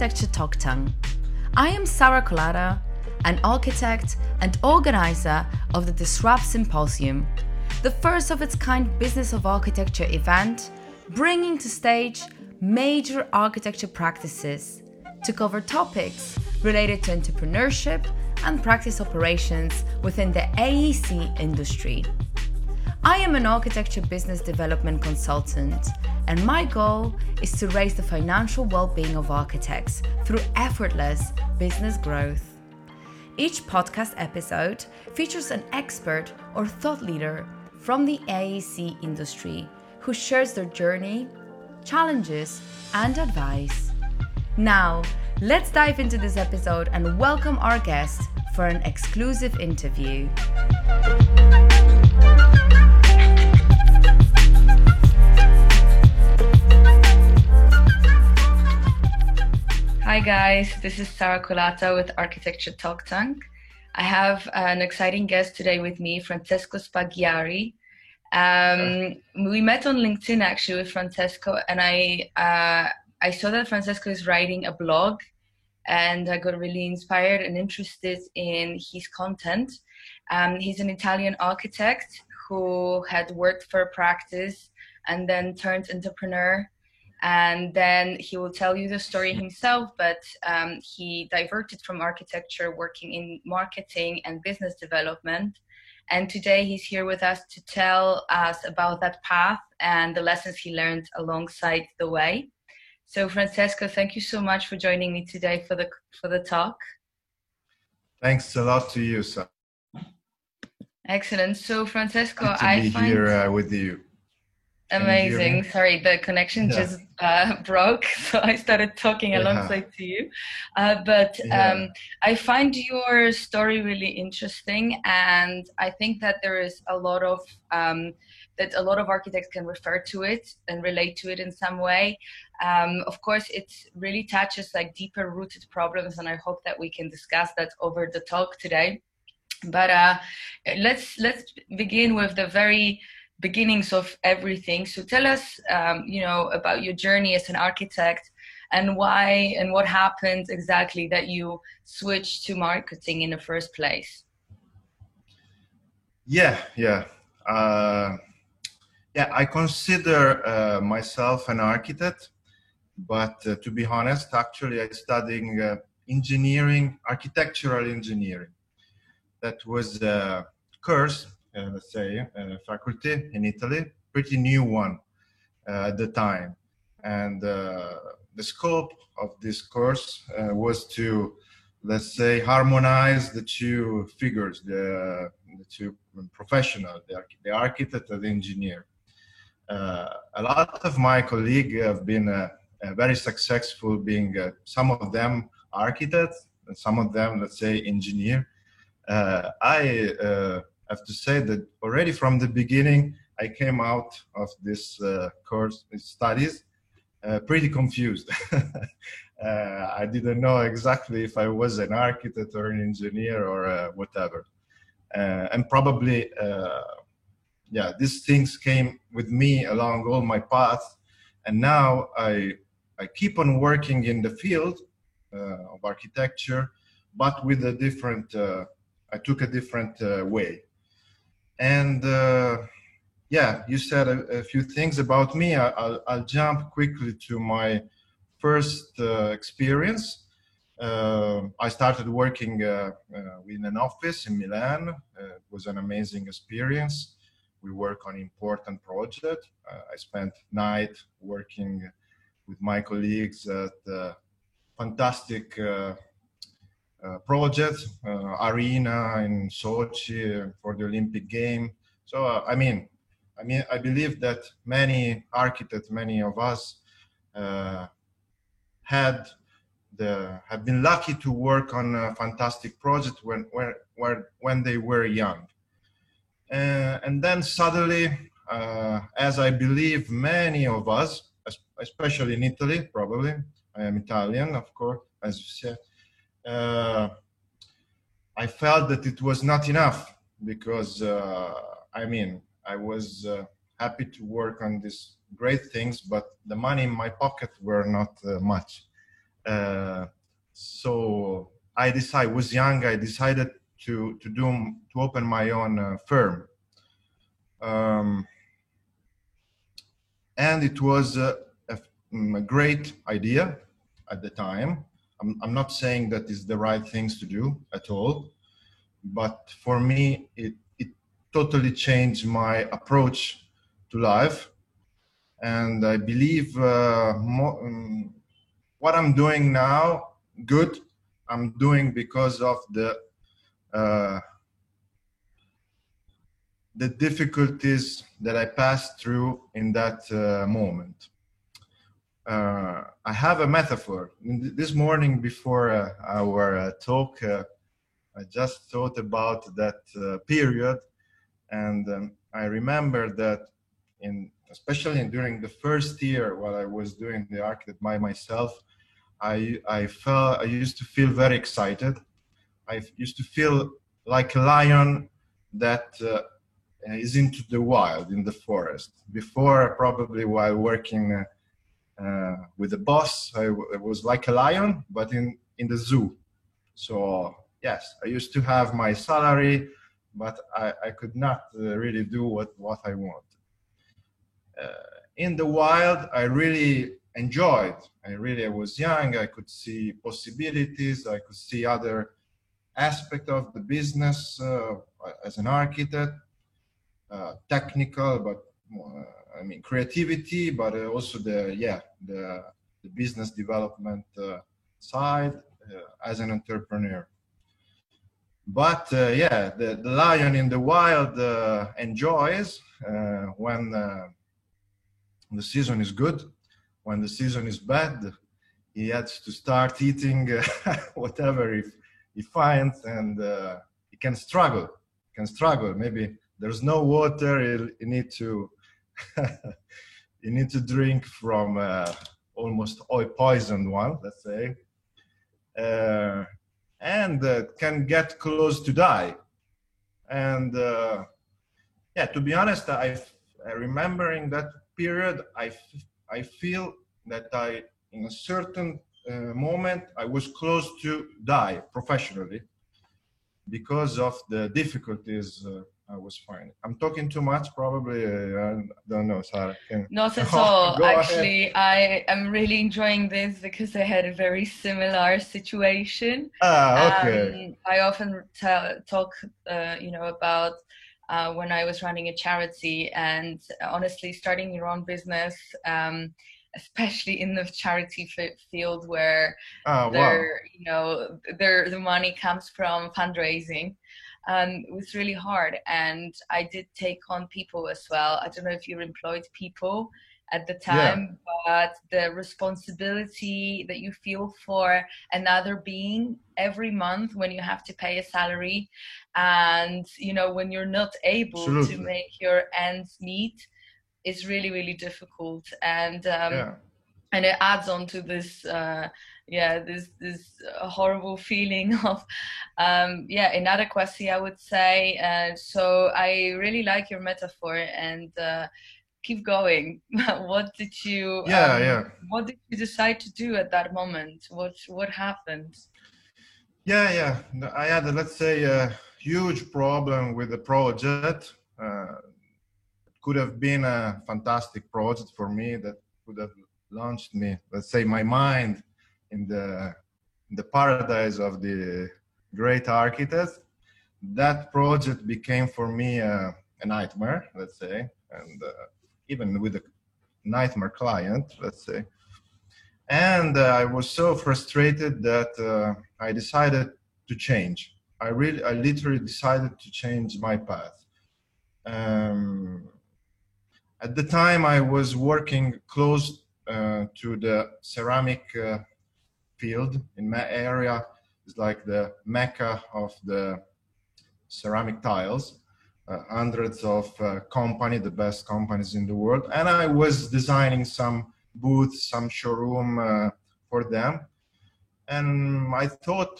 Architecture Talk Tank. I am Sara Kolata, an architect and organizer of the Disrupt Symposium, the first of its kind business of architecture event, bringing to stage major architecture practices to cover topics related to entrepreneurship and practice operations within the AEC industry. I am an architecture business development consultant, and my goal is to raise the financial well being of architects through effortless business growth. Each podcast episode features an expert or thought leader from the AEC industry who shares their journey, challenges, and advice. Now, let's dive into this episode and welcome our guest for an exclusive interview. Hi guys, this is Sara Kolata with Architecture Talk Tank. I have an exciting guest today with me, Francesco Spaggiari. Um, we met on LinkedIn actually with Francesco, and I uh, I saw that Francesco is writing a blog, and I got really inspired and interested in his content. Um, he's an Italian architect who had worked for a practice and then turned entrepreneur and then he will tell you the story himself but um, he diverted from architecture working in marketing and business development. And today he's here with us to tell us about that path and the lessons he learned alongside the way. So francesco thank you so much for joining me today for the for the talk. Thanks a lot to you sir. Excellent. So francesco Good to i be find here uh, with you. Amazing. Sorry, the connection Yeah. just uh, broke, so I started talking Yeah. alongside to you. Uh, but Yeah. um, I find your story really interesting, and I think that there is a lot of um, that a lot of architects can refer to it and relate to it in some way. Um, of course, it really touches like deeper rooted problems, and I hope that we can discuss that over the talk today. But uh, let's let's begin with the very beginnings of everything. So tell us, um, you know, about your journey as an architect and why and what happened exactly that you switched to marketing in the first place. yeah yeah uh, yeah i consider uh, myself an architect but uh, to be honest actually i studying uh, engineering architectural engineering that was a course say a faculty in italy pretty new one uh, at the time. And uh, the scope of this course uh, was to let's say harmonize the two figures the, the two professional the, the architect and the engineer. Uh, a lot of my colleagues have been uh, uh, very successful being uh, some of them architects and some of them let's say engineer. Uh, i uh, have to say that already from the beginning i came out of this uh, course studies uh, pretty confused uh, I didn't know exactly if I was an architect or an engineer or uh, whatever. Uh, and probably, uh, yeah, these things came with me along all my path. And now I, I keep on working in the field of architecture, but with a different, I took a different way. And uh, yeah, you said a, a few things about me. I, I'll, I'll jump quickly to my first uh, experience, uh, I started working uh, uh, in an office in Milan. Uh, it was an amazing experience. We work on important project. I spent night working with my colleagues at fantastic uh, uh, project, uh, arena in Sochi for the Olympic game. So uh, I mean, I mean, I believe that many architects, many of us, had the have been lucky to work on a fantastic project when when when, when they were young and then suddenly uh, as i believe many of us especially in italy probably i am italian of course as you said i felt that it was not enough because uh, i mean i was uh, happy to work on these great things but the money in my pocket were not uh, much Uh, so I decided was young. I decided to to do to open my own uh, firm, um, and it was a, a, a, great idea at the time. I'm, I'm not saying that is the right things to do at all, but for me, it it totally changed my approach to life, and I believe uh, um, what I'm doing now good. I'm doing because of the uh, the difficulties that I passed through in that uh, moment. Uh, I have a metaphor. This morning, before uh, our uh, talk, uh, I just thought about that uh, period, and um, I remember that in especially during the first year while I was doing the architect by myself, I I felt I used to feel very excited. I used to feel like a lion that uh, is into the wild in the forest. Before, probably while working with the boss, I, was like a lion, but in in the zoo. So yes, I used to have my salary, but I, I could not uh, really do what what I want. Uh, in the wild, I really enjoyed. I really I was young. I could see possibilities. I could see other aspect of the business uh, as an architect, uh, technical, but uh, I mean creativity, but uh, also the yeah the, the business development uh, side uh, as an entrepreneur. But yeah, the, the lion in the wild enjoys when the season is good when the season is bad, he has to start eating whatever he, he finds, and he can struggle. He can struggle. Maybe there's no water. He, need to you need to drink from uh, almost oil poisoned one, let's say, uh, and uh, can get close to die. And uh, yeah, to be honest, I remembering that period, I I feel that I, in a certain uh, moment, I was close to die professionally because of the difficulties uh, I was fine. I'm talking too much, probably. Uh, I don't know, Sara. Can... Not at all. Actually, ahead. I am really enjoying this because I had a very similar situation. Ah, okay. Um, I often talk, uh, you know, about uh, when I was running a charity. And honestly, starting your own business, um, especially in the charity field where oh, wow. you know, the money comes from fundraising. Um, it was really hard, and I did take on people as well. I don't know if you employed people at the time, yeah. but the responsibility that you feel for another being every month when you have to pay a salary and you know when you're not able Absolutely. to make your ends meet is really really difficult and um, yeah. And it adds on to this uh, yeah this this horrible feeling of um, yeah inadequacy i would say. Uh, so i really like your metaphor and uh, keep going. What did you yeah um, yeah. what did you decide to do at that moment? What what happened? Yeah yeah. I had let's say a huge problem with the project. Uh, could have been a fantastic project for me that could have launched me let's say my mind in the in the paradise of the great architect. that project became for me a, a nightmare let's say and uh, even with a nightmare client, let's say. And uh, I was so frustrated that uh, I decided to change. I really, I literally decided to change my path. Um, at the time, I was working close uh, to the ceramic uh, field in my area. It's like the mecca of the ceramic tiles uh, hundreds of uh, company, the best companies in the world, and I was designing some booths, some showroom uh, for them, and I thought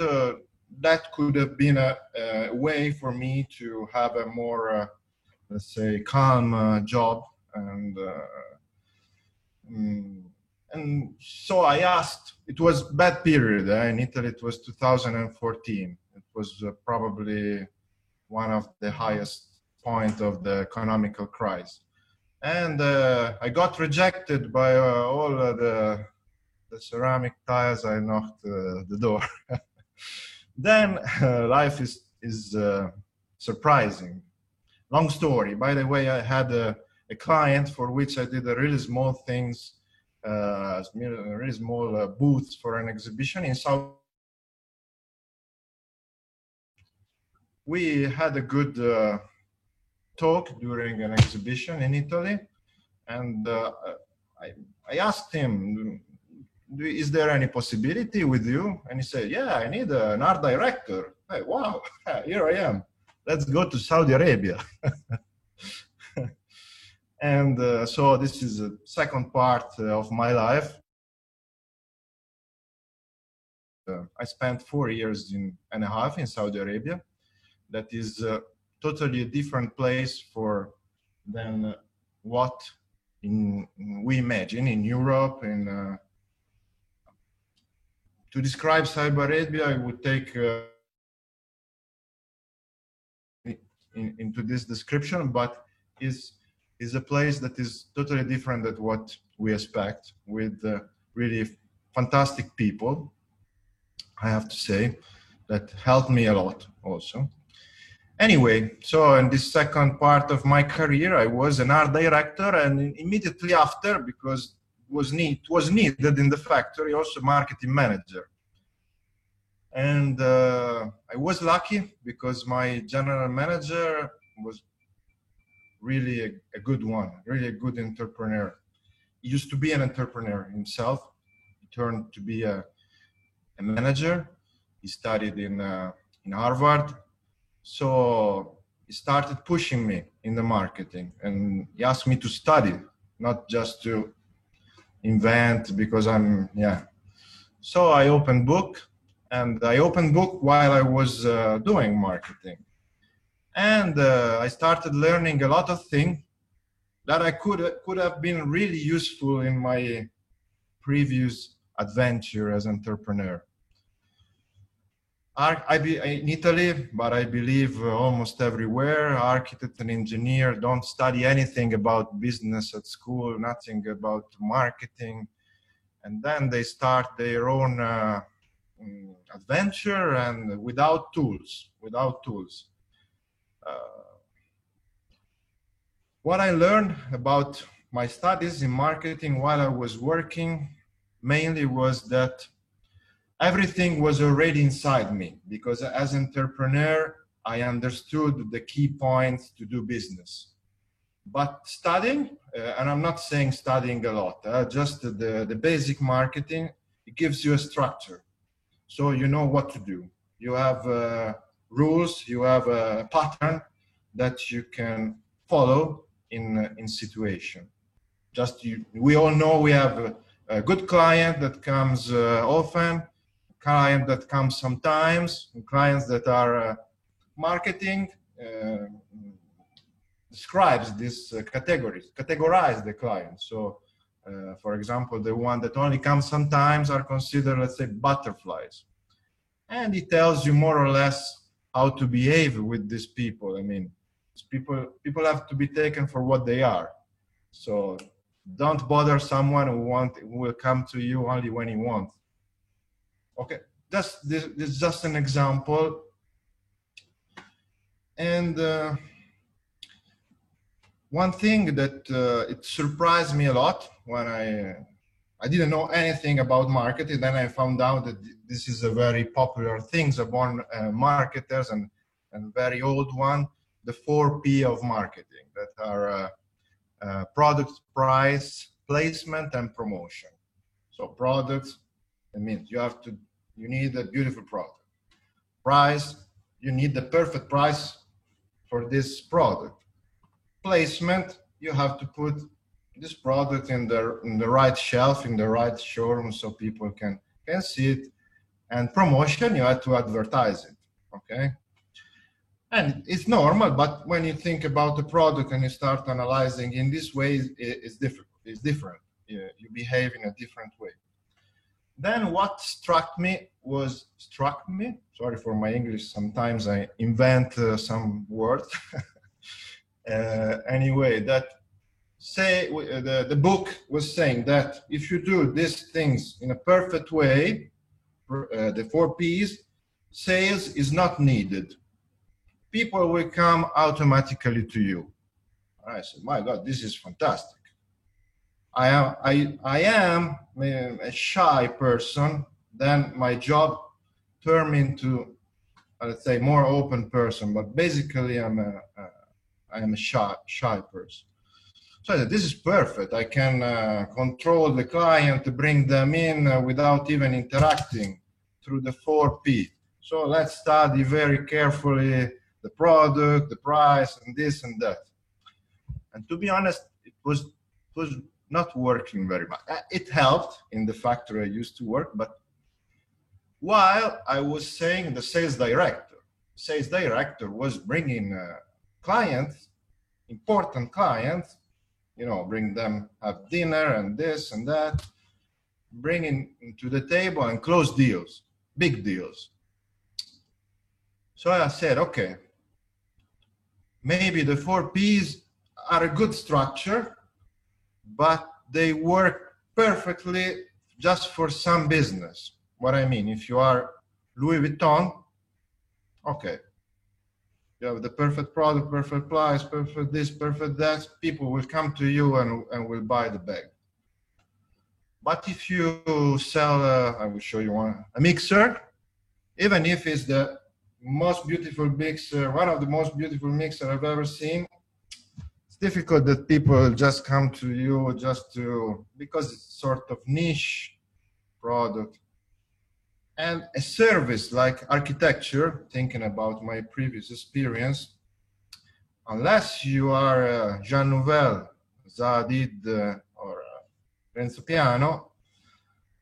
that could have been a, a, way for me to have a more, let's say, calm job and. Mm, and so I asked. It was bad period eh? in Italy. It was 2014. It was uh, probably one of the highest point of the economical crisis, and uh, I got rejected by uh, all the the ceramic tiles. I knocked uh, the door. then uh, life is is uh, surprising. Long story. By the way, I had a, a client for which I did a really small things uh, really small uh, booths for an exhibition in South. We had a good uh, talk during an exhibition in Italy, and uh, I, I asked him, "Is there any possibility with you?" And he said, "Yeah, I need an art director." Hey, wow, here I am. Let's go to Saudi Arabia. And uh, so this is the second part uh, of my life. Uh, I spent four years in, and a half in Saudi Arabia. That is uh, totally a different place for than what in, we imagine in Europe. In, uh, to describe Saudi Arabia, I would take uh, in, into this description, but is is a place that is totally different than what we expect with uh, really fantastic people i have to say that helped me a lot also. Anyway so in this second part of my career i was an art director and immediately after because it was need was needed in the factory also marketing manager. And uh, i was lucky because my general manager was really a, a, good one, really a good entrepreneur. He used to be an entrepreneur himself. He turned to be a, a manager. He studied in uh, in Harvard, so he started pushing me in the marketing, and he asked me to study, not just to invent because I'm yeah. So I opened book, and I opened book while I was uh, doing marketing and uh, I started learning a lot of things that I could could have been really useful in my previous adventure as entrepreneur. I be in Italy, but I believe uh, almost everywhere, architect and engineer don't study anything about business at school, nothing about marketing, and then they start their own uh, mm, adventure and without tools, without tools what I learned about my studies in marketing while I was working mainly was that everything was already inside me because as entrepreneur I understood the key points to do business. But studying, uh, and I'm not saying studying a lot, uh, just the, the basic marketing, it gives you a structure. So you know what to do. You have uh, rules, you have a pattern that you can follow in in situation. Just you, we all know we have a, a good client that comes uh, often, client that comes sometimes, clients that are uh, marketing uh, describes these uh, categories, categorize the client. So, uh, for example, the one that only comes sometimes are considered, let's say, butterflies, and it tells you more or less how to behave with these people. I mean, people people have to be taken for what they are. So don't bother someone who want who will come to you only when he wants. Okay, that's this, this is just an example. And uh, one thing that uh, it surprised me a lot when I I didn't know anything about marketing. Then I found out that this is a very popular thing among uh, marketers and and very old one, the four P of marketing that are uh, uh, product, price, placement, and promotion. So products, it means you have to, you need a beautiful product. Price, you need the perfect price for this product. Placement, you have to put this product in the in the right shelf in the right showroom so people can can see it and promotion you have to advertise it okay and it's normal but when you think about the product and you start analyzing in this way it's different it's different you, behave in a different way. Then what struck me was struck me. Sorry for my English. Sometimes I invent uh, some words. uh, anyway, that say uh, the, the book was saying that if you do these things in a perfect way, uh, the four P's, sales is not needed. People will come automatically to you. I said, my God, this is fantastic. I am, I, I am a shy person. Then my job turned into, let's say, more open person. But basically, I'm a, a I am a shy, shy person. So said, this is perfect. I can uh, control the client, to bring them in uh, without even interacting through the four P. So let's study very carefully the product, the price, and this and that. And to be honest, it was it was not working very much. Uh, it helped in the factory I used to work, but while I was saying the sales director, sales director was bringing uh, clients, important clients, you know, bring them have dinner and this and that, bringing to the table and close deals, big deals. So I said, okay, maybe the four P's are a good structure, but they work perfectly just for some business. What I mean, if you are Louis Vuitton, okay, you have the perfect product, perfect price, perfect this, perfect that, people will come to you and, and will buy the bag. But if you sell, a, I will show you one, a mixer, even if it's the most beautiful mixer, one of the most beautiful mixer I've ever seen, it's difficult that people just come to you just to because it's sort of niche product and a service like architecture thinking about my previous experience unless you are uh, jean nouvel zadid uh, or uh, renzo piano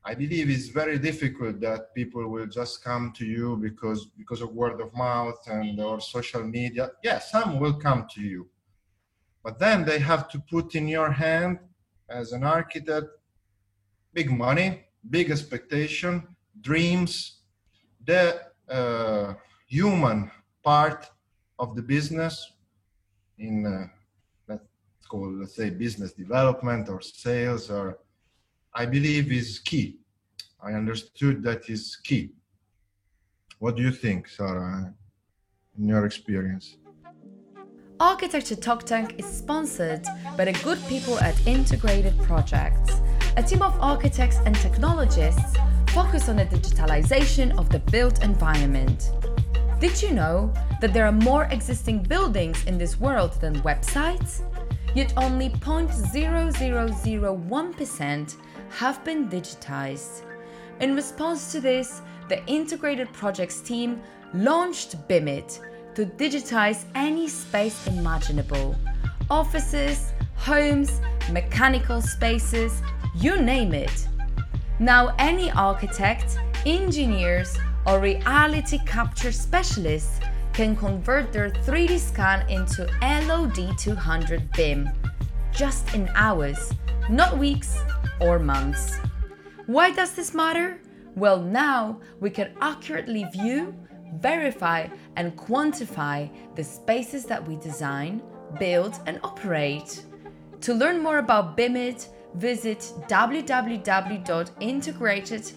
i believe it's very difficult that people will just come to you because because of word of mouth and or social media. Yeah some will come to you. But then they have to put in your hand as an architect big money, big expectation, dreams, the uh, human part of the business in uh, let's call let's say business development or sales or I believe is key. I understood that is key. What do you think, Sara, in your experience? Architecture Talk Tank is sponsored by the good people at Integrated Projects, a team of architects and technologists focused on the digitalization of the built environment. Did you know that there are more existing buildings in this world than websites? Yet only 0.0001% have been digitized. In response to this, the Integrated Projects team launched BIMIT, to digitize any space imaginable offices, homes, mechanical spaces, you name it. Now, any architect, engineers, or reality capture specialists can convert their 3D scan into LOD200 BIM just in hours, not weeks or months. Why does this matter? Well, now we can accurately view verify, and quantify the spaces that we design, build, and operate. To learn more about BIMIT, visit www.integrated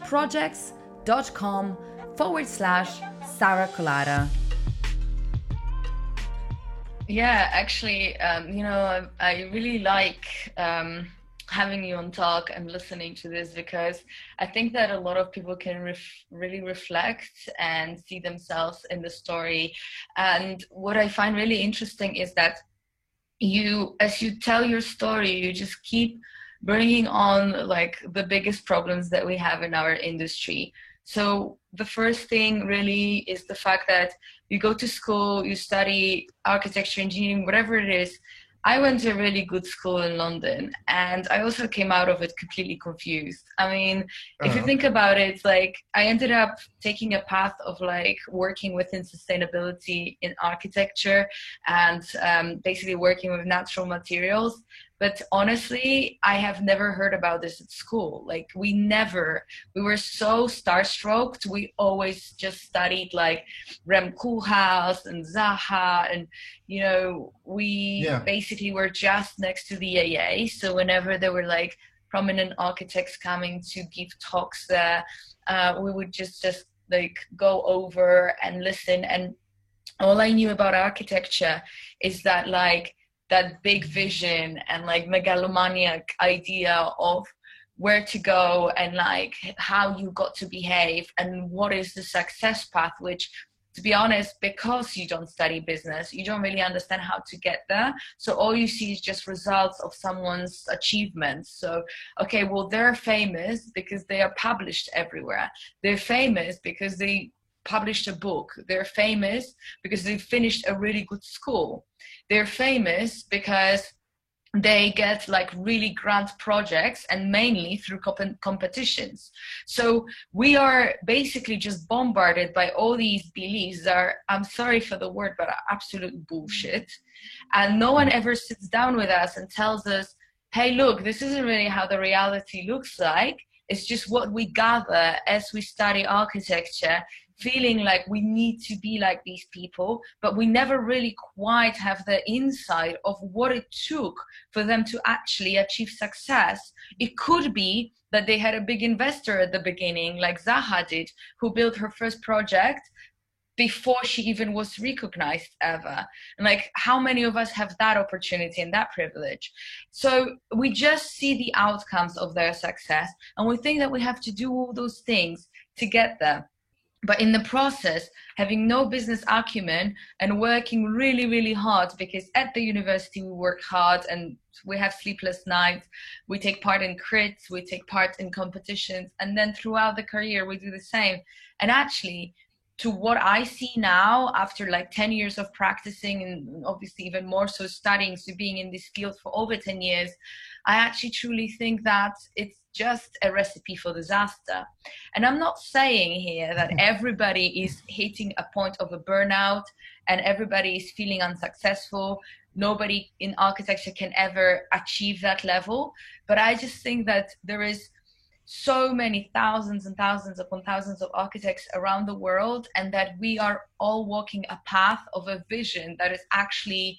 projects.com forward slash Sara Kolata. Yeah, actually, um, you know, I, I really like um, having you on talk and listening to this because I think that a lot of people can ref- really reflect and see themselves in the story. And what I find really interesting is that you, as you tell your story, you just keep bringing on like the biggest problems that we have in our industry. So the first thing really is the fact that you go to school, you study architecture, engineering, whatever it is, I went to a really good school in London and I also came out of it completely confused. I mean, uh-huh. if you uh-huh. think about it, like I ended up taking a path of like working within sustainability in architecture and um, basically working with natural materials. But honestly i have never heard about this at school. Like we never we were so starstruck. We always just studied like rem koolhaas and zaha and you know we yeah. basically were just next to the aa so whenever there were like prominent architects coming to give talks there uh, we would just just like go over and listen. And all i knew about architecture is that like that big vision and like megalomaniac idea of where to go and like how you got to behave and what is the success path which to be honest because you don't study business you don't really understand how to get there. So all you see is just results of someone's achievements. So okay well they're famous because they are published everywhere. They're famous because they published a book. They're famous because they finished a really good school. They're famous because they get like really grant projects and mainly through comp- competitions. So we are basically just bombarded by all these beliefs that are i'm sorry for the word but absolute bullshit. And no one ever sits down with us and tells us hey look this isn't really how the reality looks like. It's just what we gather as we study architecture feeling like we need to be like these people, but we never really quite have the insight of what it took for them to actually achieve success. It could be that they had a big investor at the beginning, like Zaha did, who built her first project before she even was recognized ever. And like, how many of us have that opportunity and that privilege? So we just see the outcomes of their success, and we think that we have to do all those things to get there but in the process having no business acumen and working really really hard because at the university we work hard and we have sleepless nights we take part in crits we take part in competitions and then throughout the career we do the same. And actually to what i see now after like 10 years of practicing and obviously even more so studying so being in this field for over 10 years i actually truly think that it's just a recipe for disaster. And I'm not saying here that mm-hmm. everybody is hitting a point of a burnout and everybody is feeling unsuccessful. Nobody in architecture can ever achieve that level. But I just think that there is so many thousands and thousands upon thousands of architects around the world, and that we are all walking a path of a vision that is actually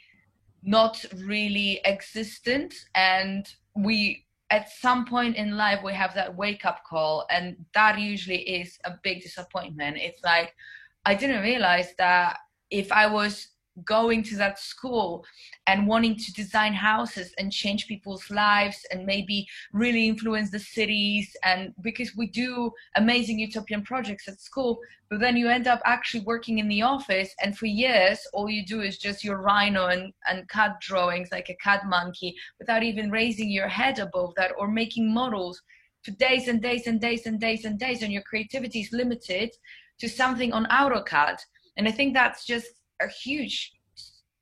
not really existent. And we at some point in life we have that wake up call and that usually is a big disappointment it's like i didn't realize that if i was going to that school and wanting to design houses and change people's lives and maybe really influence the cities and because we do amazing utopian projects at school but then you end up actually working in the office and for years all you do is just your rhino and, and CAD drawings like a CAD monkey without even raising your head above that or making models for days and days and days and days and days and your creativity is limited to something on AutoCAD. And I think that's just huge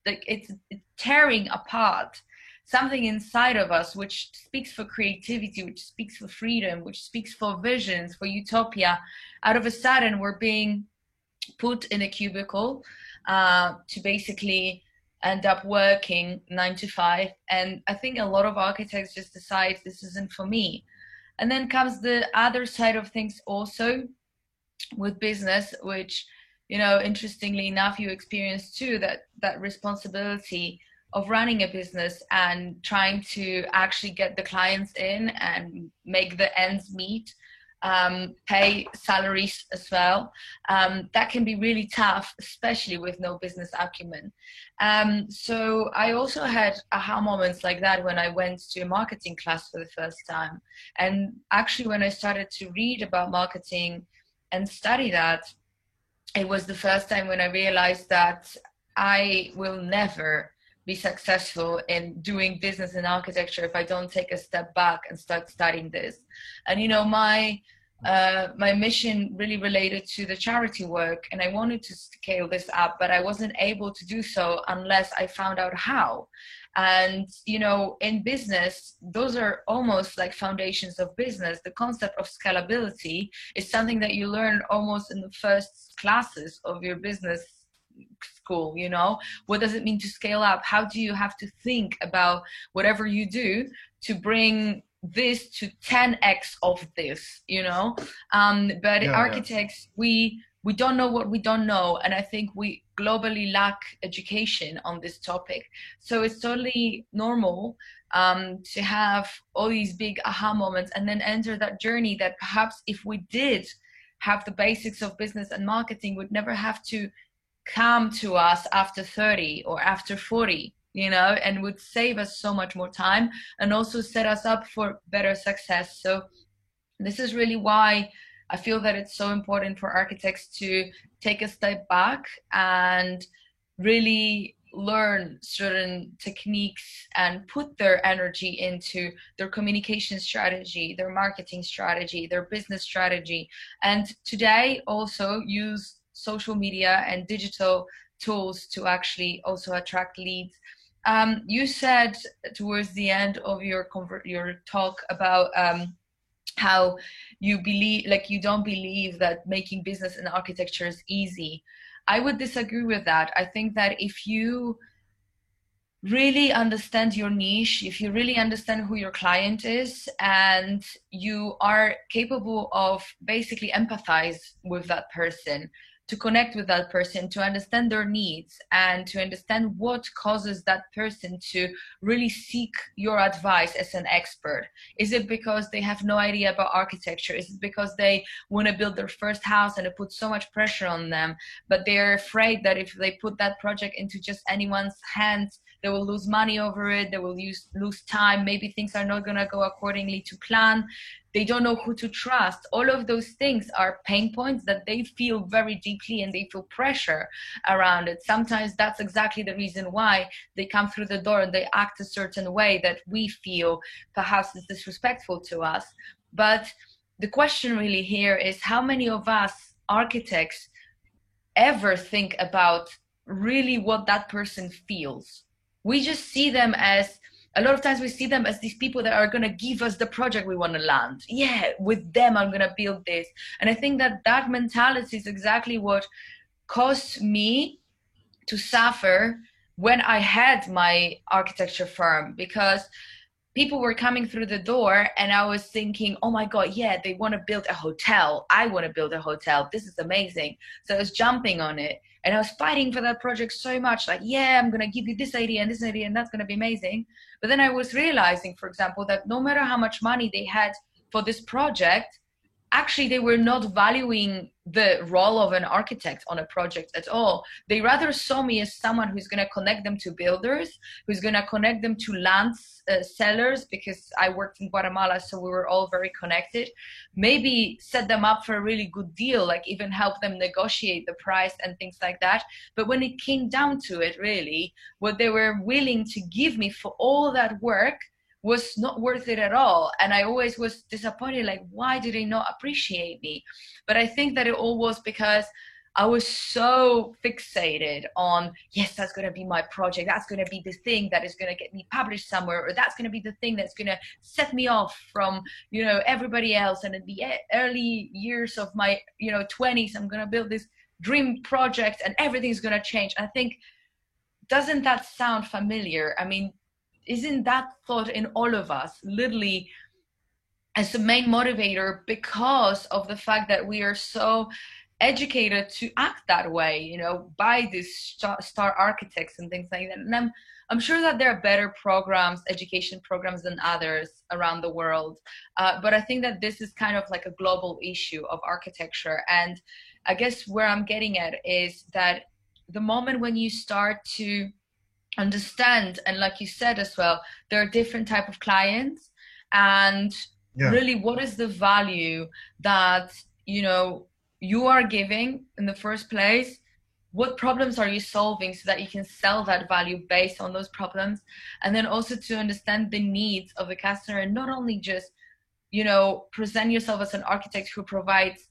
like it's, it's tearing apart something inside of us which speaks for creativity which speaks for freedom which speaks for visions for utopia. Out of a sudden we're being put in a cubicle uh, to basically end up working nine to five. And i think a lot of architects just decide this isn't for me. And then comes the other side of things also with business which you know interestingly enough you experience too that that responsibility of running a business and trying to actually get the clients in and make the ends meet um, pay salaries as well. Um, that can be really tough, especially with no business acumen. Um, so I also had aha moments like that when I went to a marketing class for the first time. And actually, when I started to read about marketing and study that, it was the first time when I realized that I will never be successful in doing business in architecture if I don't take a step back and start studying this. And you know, my uh, my mission really related to the charity work, and I wanted to scale this up, but I wasn't able to do so unless I found out how. And you know in business those are almost like foundations of business. The concept of scalability is something that you learn almost in the first classes of your business school you know? What does it mean to scale up? How do you have to think about whatever you do to bring this to 10x of this you know? Um but yeah, architects yeah. we we don't know what we don't know and i think we globally lack education on this topic. So it's totally normal um, to have all these big aha moments and then enter that journey that perhaps if we did have the basics of business and marketing would never have to come to us after 30 or after 40 you know and would save us so much more time and also set us up for better success so this is really why i feel that it's so important for architects to take a step back and really learn certain techniques and put their energy into their communication strategy, their marketing strategy, their business strategy, and today also use social media and digital tools to actually also attract leads. Um, you said towards the end of your conver- your talk about um, how you believe, like you don't believe that making business in architecture is easy. I would disagree with that. I think that if you really understand your niche, if you really understand who your client is, and you are capable of basically empathize with that person, to connect with that person, to understand their needs, and to understand what causes that person to really seek your advice as an expert. Is it because they have no idea about architecture? Is it because they want to build their first house and it puts so much pressure on them, but they're afraid that if they put that project into just anyone's hands, they will lose money over it they will use lose time maybe things are not going to go accordingly to plan. They don't know who to trust. All of those things are pain points that they feel very deeply and they feel pressure around it. Sometimes that's exactly the reason why they come through the door and they act a certain way that we feel perhaps is disrespectful to us. But the question really here is how many of us architects ever think about really what that person feels we just see them as a lot of times we see them as these people that are going to give us the project we want to land. Yeah with them i'm going to build this. And i think that that mentality is exactly what caused me to suffer when i had my architecture firm because people were coming through the door and i was thinking oh my god yeah they want to build a hotel. I want to build a hotel. This is amazing. So i was jumping on it and I was fighting for that project so much, like, yeah, I'm gonna give you this idea and this idea, and that's gonna be amazing. But then I was realizing, for example, that no matter how much money they had for this project, actually they were not valuing the role of an architect on a project at all. They rather saw me as someone who's going to connect them to builders, who's going to connect them to land uh, sellers, because I worked in Guatemala, so we were all very connected. Maybe set them up for a really good deal, like even help them negotiate the price and things like that. But when it came down to it, really, what they were willing to give me for all that work was not worth it at all and i always was disappointed like why did they not appreciate me but i think that it all was because I was so fixated on, yes, that's going to be my project. That's going to be the thing that is going to get me published somewhere, or that's going to be the thing that's going to set me off from, you know, everybody else. And in the early years of my, you know, 20s, I'm going to build this dream project and everything's going to change. I think, doesn't that sound familiar? I mean, isn't that thought in all of us literally as the main motivator because of the fact that we are so educated to act that way you know by these star architects and things like that. And i'm i'm sure that there are better programs education programs than others around the world. Uh, but i think that this is kind of like a global issue of architecture. And i guess where i'm getting at is that the moment when you start to understand and like you said as well there are different type of clients and yeah. really what is the value that you know you are giving in the first place what problems are you solving so that you can sell that value based on those problems and then also to understand the needs of the customer and not only just you know present yourself as an architect who provides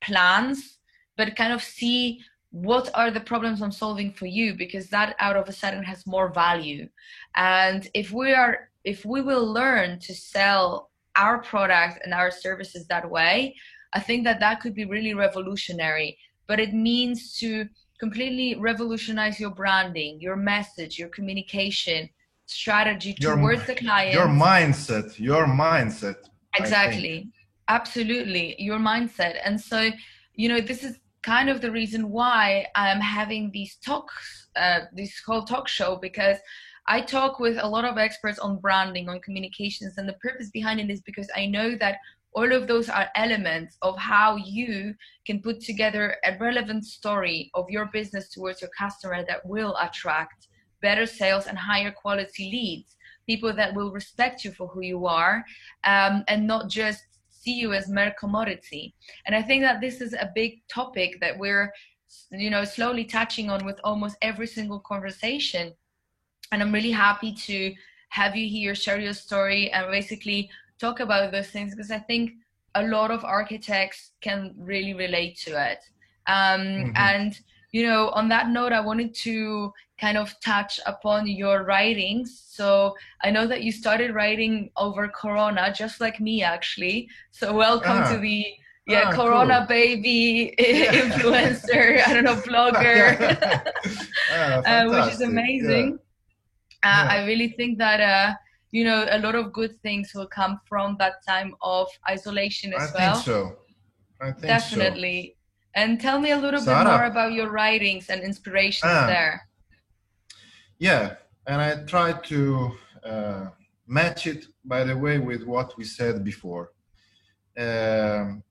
plans but kind of see what are the problems i'm solving for you? Because that out of a sudden has more value. And if we are if we will learn to sell our product and our services that way i think that that could be really revolutionary. But it means to completely revolutionize your branding, your message, your communication strategy Your- towards the client. Your mindset, your mindset. Exactly. Absolutely. Your mindset. And so you know this is kind of the reason why i'm having these talks uh, this whole talk show because i talk with a lot of experts on branding on communications and the purpose behind it is because i know that all of those are elements of how you can put together a relevant story of your business towards your customer that will attract better sales and higher quality leads people that will respect you for who you are um, and not just see you as mere commodity. And I think that this is a big topic that we're, you know, slowly touching on with almost every single conversation. And I'm really happy to have you here, share your story, and basically talk about those things because I think a lot of architects can really relate to it. Um, Mhm. And you know, on that note, I wanted to kind of touch upon your writings. So I know that you started writing over Corona, just like me, actually. So welcome Ah. to the yeah Ah, Corona cool. baby influencer. I don't know blogger. Ah, uh, which is amazing. Yeah. Uh, Yeah. I really think that uh, you know a lot of good things will come from that time of isolation Yeah. I as well. think so. I think so. And tell me a little bit more about your writings and inspirations Ah. there. Yeah, and I try to uh, match it, by the way, with what we said before. Um,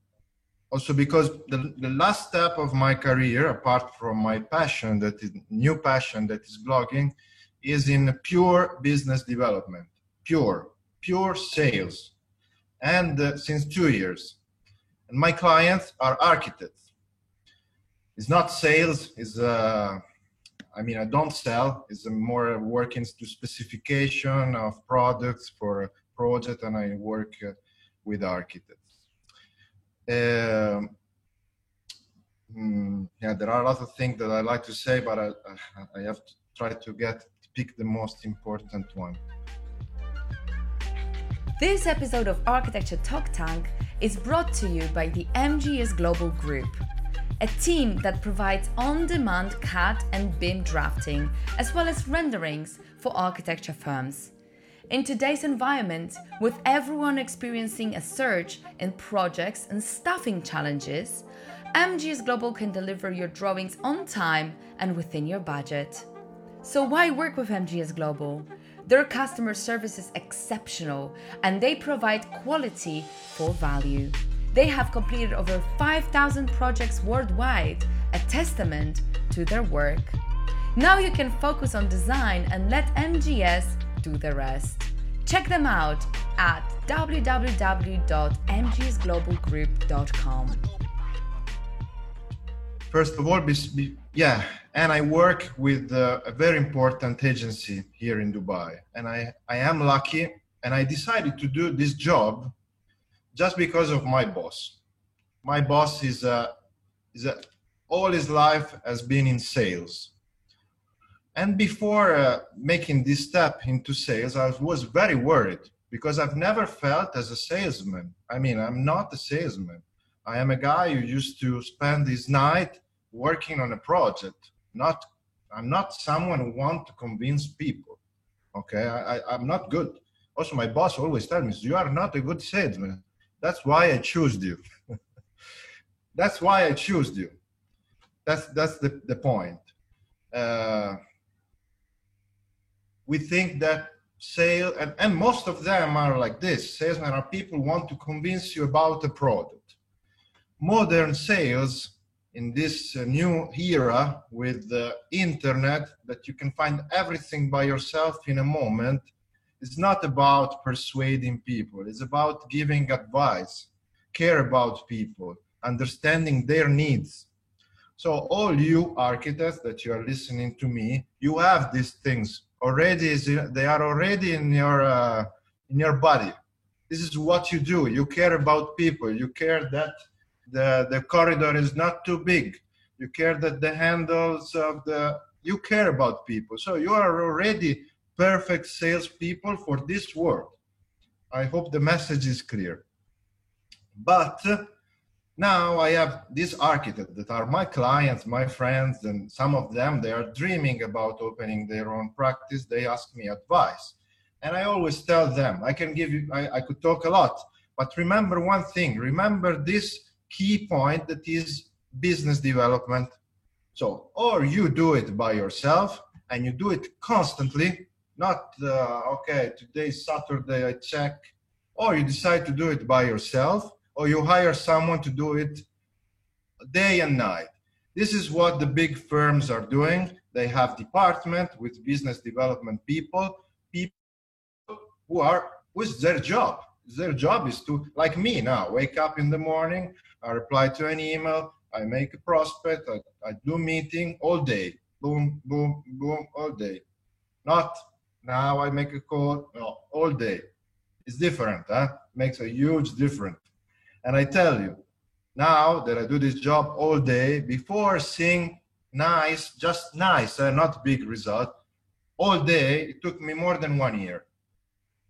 also, because the, the last step of my career, apart from my passion, that is new passion, that is blogging, is in pure business development, pure, pure sales, and uh, since two years. And my clients are architects. It's not sales. It's uh, I mean, I don't sell. It's more working to specification of products for a project, and I work uh, with architects. Um, mm, yeah, there are a lot of things that I like to say, but I, I have to try to get pick the most important one. This episode of Architecture Talk Tank is brought to you by the MGS Global Group, a team that provides on demand CAD and BIM drafting, as well as renderings for architecture firms. In today's environment, with everyone experiencing a surge in projects and staffing challenges, MGS Global can deliver your drawings on time and within your budget. So, why work with MGS Global? Their customer service is exceptional and they provide quality for value. They have completed over 5,000 projects worldwide, a testament to their work. Now you can focus on design and let MGS do the rest. Check them out at www.mgsglobalgroup.com. First of all, yeah, and I work with uh, a very important agency here in Dubai, and I, I am lucky, and I decided to do this job just because of my boss. My boss is a, is a, all his life has been in sales. And before uh, making this step into sales, I was very worried because I've never felt as a salesman. I mean, I'm not a salesman. I am a guy who used to spend his night working on a project. Not, I'm not someone who want to convince people. Okay, I, I, I'm not good. Also, my boss always tells me, "You are not a good salesman." That's why I chose you. that's why I chose you. That's that's the the point. Uh, we think that sale and, and most of them are like this salesmen are people want to convince you about a product modern sales in this uh, new era with the internet that you can find everything by yourself in a moment it's not about persuading people. It's about giving advice care about people understanding their needs. So all you architects that you are listening to me you have these things already they are already in your uh, in your body. This is what you do. You care about people. You care that the the corridor is not too big. You care that the handles of the you care about people. So you are already perfect salespeople for this world i hope the message is clear but now I have these architects that are my clients, my friends, and some of them they are dreaming about opening their own practice. They ask me advice, and I always tell them I can give you. I, I could talk a lot, but remember one thing. Remember this key point that is business development. So, or you do it by yourself and you do it constantly. Not uh, okay. Today Saturday. I check, or you decide to do it by yourself or you hire someone to do it day and night. This is what the big firms are doing. They have department with business development people, people who are with their job. Their job is to, like me now, wake up in the morning, I reply to an email, I make a prospect, I, I do meeting all day, boom, boom, boom, all day. Not now I make a call, all day. It's different, huh? Makes a huge difference. And I tell you, now that I do this job all day, before seeing nice, just nice, uh, not big result, all day, it took me more than one year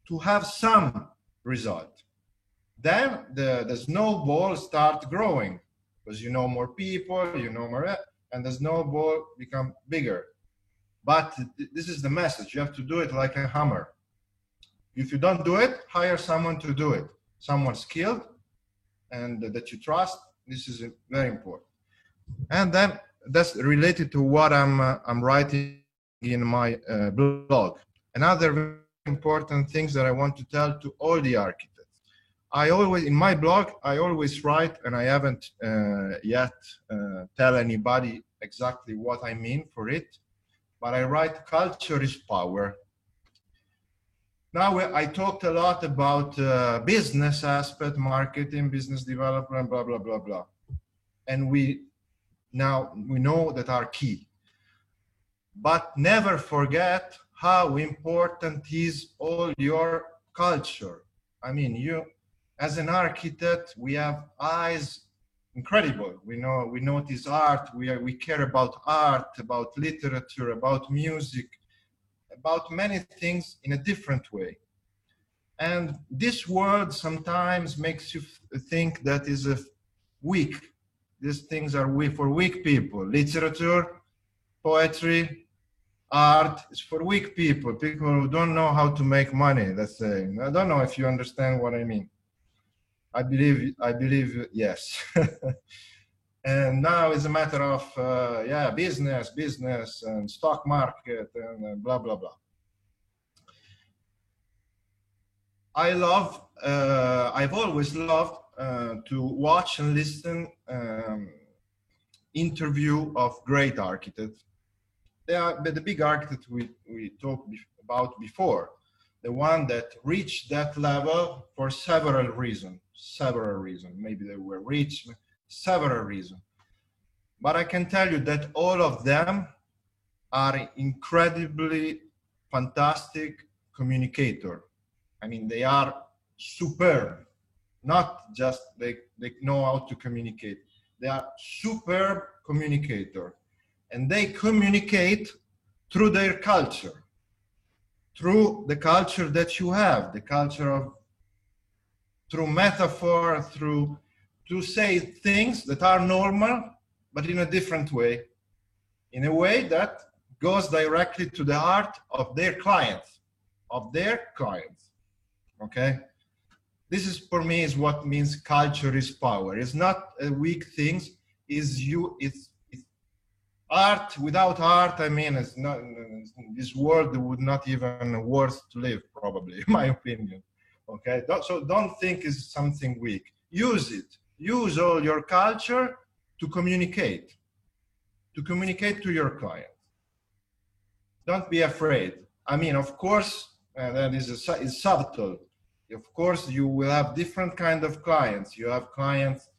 to have some result. Then the, the snowball start growing because you know more people, you know more, and the snowball become bigger. But th- this is the message. You have to do it like a hammer. If you don't do it, hire someone to do it. Someone skilled, and that you trust. This is very important. And then that's related to what I'm uh, I'm writing in my uh, blog. Another important things that I want to tell to all the architects. I always in my blog I always write, and I haven't uh, yet uh, tell anybody exactly what I mean for it, but I write culture is power now I talked a lot about uh, business aspect, marketing, business development, blah blah blah blah, and we now we know that are key. But never forget how important is all your culture. I mean, you as an architect, we have eyes incredible. We know we notice art. We are, we care about art, about literature, about music about many things in a different way. And this word sometimes makes you think that is a weak. These things are weak for weak people. Literature, poetry, art is for weak people, people who don't know how to make money, let's say. I don't know if you understand what I mean. I believe, I believe, yes. and now it's a matter of uh, yeah business business and stock market and uh, blah blah blah. I love uh, i've always loved uh, to watch and listen um, interview of great architects. They are the big architects we, we talked about before the one that reached that level for several reasons several reasons maybe they were rich several reasons. But I can tell you that all of them are incredibly fantastic communicator. I mean, they are superb, not just they, they know how to communicate. They are superb communicator and they communicate through their culture, through the culture that you have, the culture of through metaphor, through to say things that are normal, but in a different way, in a way that goes directly to the heart of their clients, of their clients. Okay? This is for me is what means culture is power. It's not a weak thing. Is you? It's, it's art. Without art, I mean, it's not. This world would not even worth to live, probably, in my opinion. Okay. So don't think it's something weak. Use it use all your culture to communicate, to communicate to your client. Don't be afraid. I mean, of course, and that is, a, subtle. Of course, you will have different kind of clients. You have clients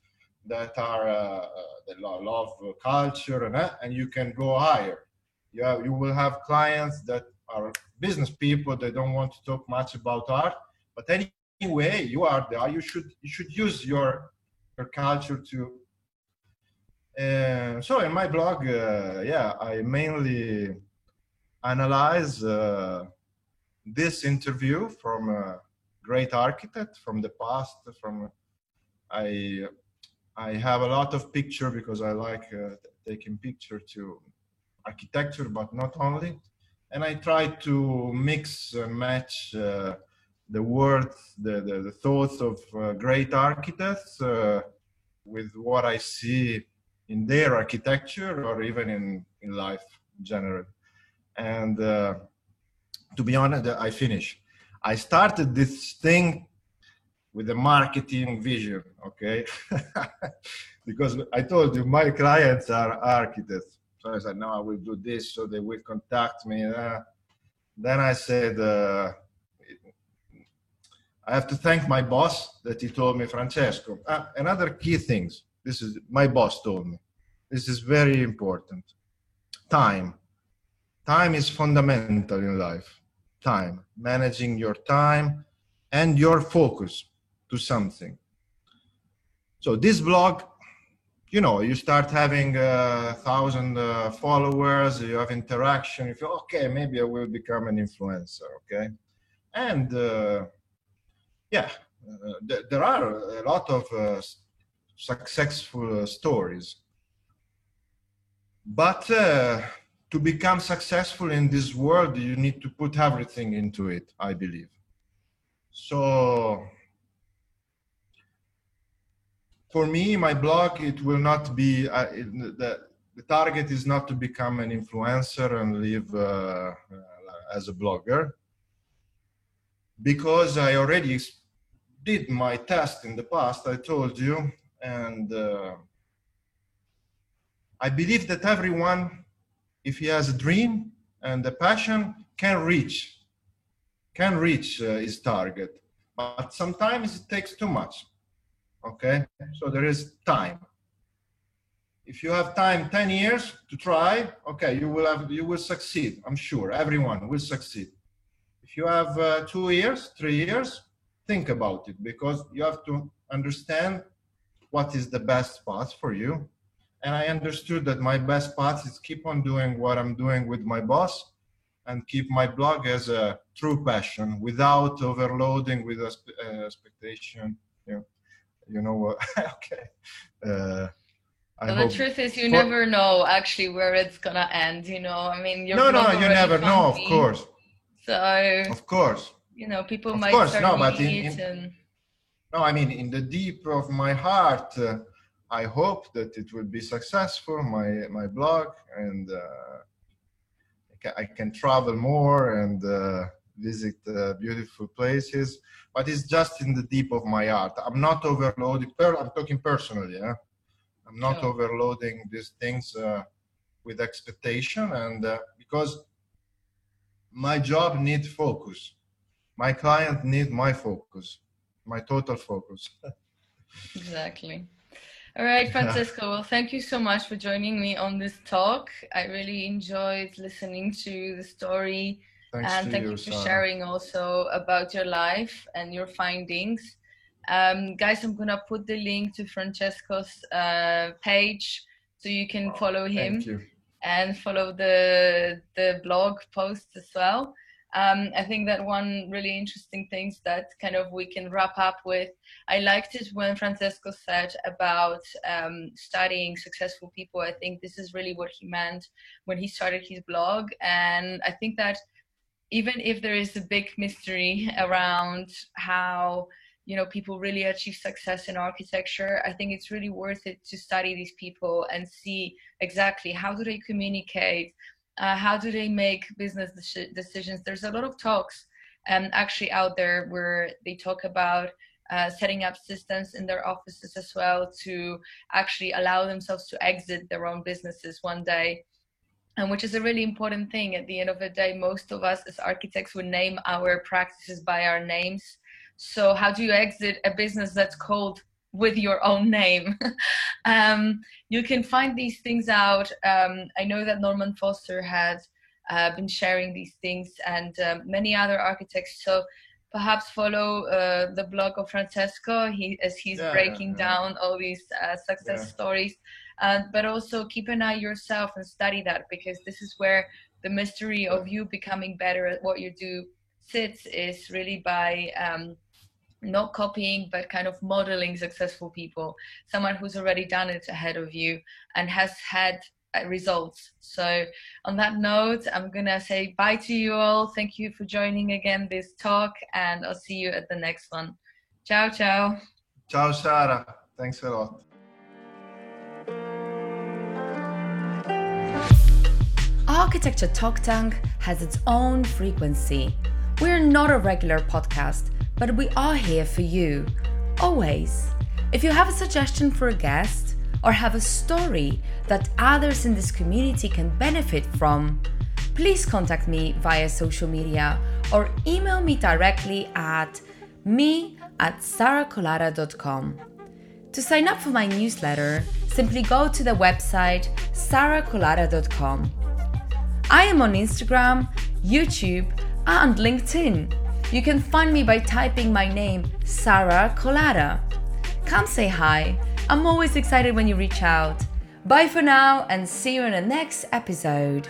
that are uh, uh that love culture, and, uh, and you can go higher. You, have, you will have clients that are business people. They don't want to talk much about art, but anyway, you are there. You should you should use your her culture to. And so in my blog, uh, yeah, I mainly analyze uh, this interview from a great architect from the past. From I I have a lot of picture because I like uh, taking picture to architecture, but not only. And I try to mix and match uh, the words, the, the, the, thoughts of uh, great architects uh, with what I see in their architecture or even in, in life in general. And uh, to be honest, I finish. I started this thing with a marketing vision, okay? because I told you my clients are architects. So I said, no, I will do this, so they will contact me. Uh, then I said, uh, I have to thank my boss that he told me, Francesco. Uh, another key things. This is my boss told me. This is very important. Time. Time is fundamental in life. Time. Managing your time and your focus to something. So this blog, you know, you start having a thousand uh, followers, you have interaction. You feel okay, maybe I will become an influencer. Okay, and uh, yeah, uh, th- there are a lot of uh, successful uh, stories. But uh, to become successful in this world, you need to put everything into it, I believe. So, for me, my blog, it will not be, uh, the, the target is not to become an influencer and live uh, as a blogger because I already did my test in the past, I told you, and uh, I believe that everyone, if he has a dream and a passion, can reach, can reach uh, his target. But sometimes it takes too much. Okay, so there is time. If you have time, 10 years to try, okay, you will have, you will succeed. I'm sure everyone will succeed. If you have uh, two years, three years, think about it because you have to understand what is the best path for you. And I understood that my best path is keep on doing what I'm doing with my boss and keep my blog as a true passion without overloading with uh, expectation. You know, you know what? okay. Uh, the truth is, you for... never know actually where it's gonna end. You know, I mean, you're no, no, you never know, of course. So, of course, you know people of might course, start no, but in, in, and... no i mean in the deep of my heart uh, i hope that it will be successful my my blog and uh, I can travel more and uh, visit uh, beautiful places but it's just in the deep of my heart. I'm not overloading Per- i'm talking personally yeah? i'm not overloading these things uh, with expectation and uh, because my job needs focus. My client need my focus. My total focus. Exactly. All right francesco well thank you so much for joining me on this talk. I really enjoyed listening to the story Thanks and thank you, you for Sara. sharing also about your life and your findings. Um, guys i'm gonna put the link to francesco's uh, page so you can follow him and follow the the blog posts as well um, I think that one really interesting things that kind of we can wrap up with. I liked it when Francesco said about um, studying successful people. I think this is really what he meant when he started his blog, and I think that even if there is a big mystery around how you know people really achieve success in architecture i think it's really worth it to study these people and see exactly how do they communicate uh, how do they make business decisions. There's a lot of talks um, actually out there where they talk about uh, setting up systems in their offices as well to actually allow themselves to exit their own businesses one day and which is a really important thing. At the end of the day most of us as architects would name our practices by our names so how do you exit a business that's called with your own name. um, you can find these things out. Um, I know that Norman Foster has uh, been sharing these things and um, many other architects. So perhaps follow uh, the blog of Francesco he, as he's yeah, breaking yeah, down all these uh, success yeah. stories. Uh, but also keep an eye yourself and study that because this is where the mystery of you becoming better at what you do sits is really by um, not copying but kind of modeling successful people. Someone who's already done it ahead of you and has had uh, results. So on that note i'm gonna say bye to you all. Thank you for joining again this talk and i'll see you at the next one. Ciao ciao. Ciao sara. Thanks a lot. Architecture talk tank has its own frequency. We're not a regular podcast but we are here for you, always. If you have a suggestion for a guest or have a story that others in this community can benefit from, please contact me via social media or email me directly at me at sarakolata.com. To sign up for my newsletter, simply go to the website sarakolata.com. I am on Instagram, YouTube, and LinkedIn. You can find me by typing my name, Sara Kolata. Come say hi. I'm always excited when you reach out. Bye for now and see you in the next episode.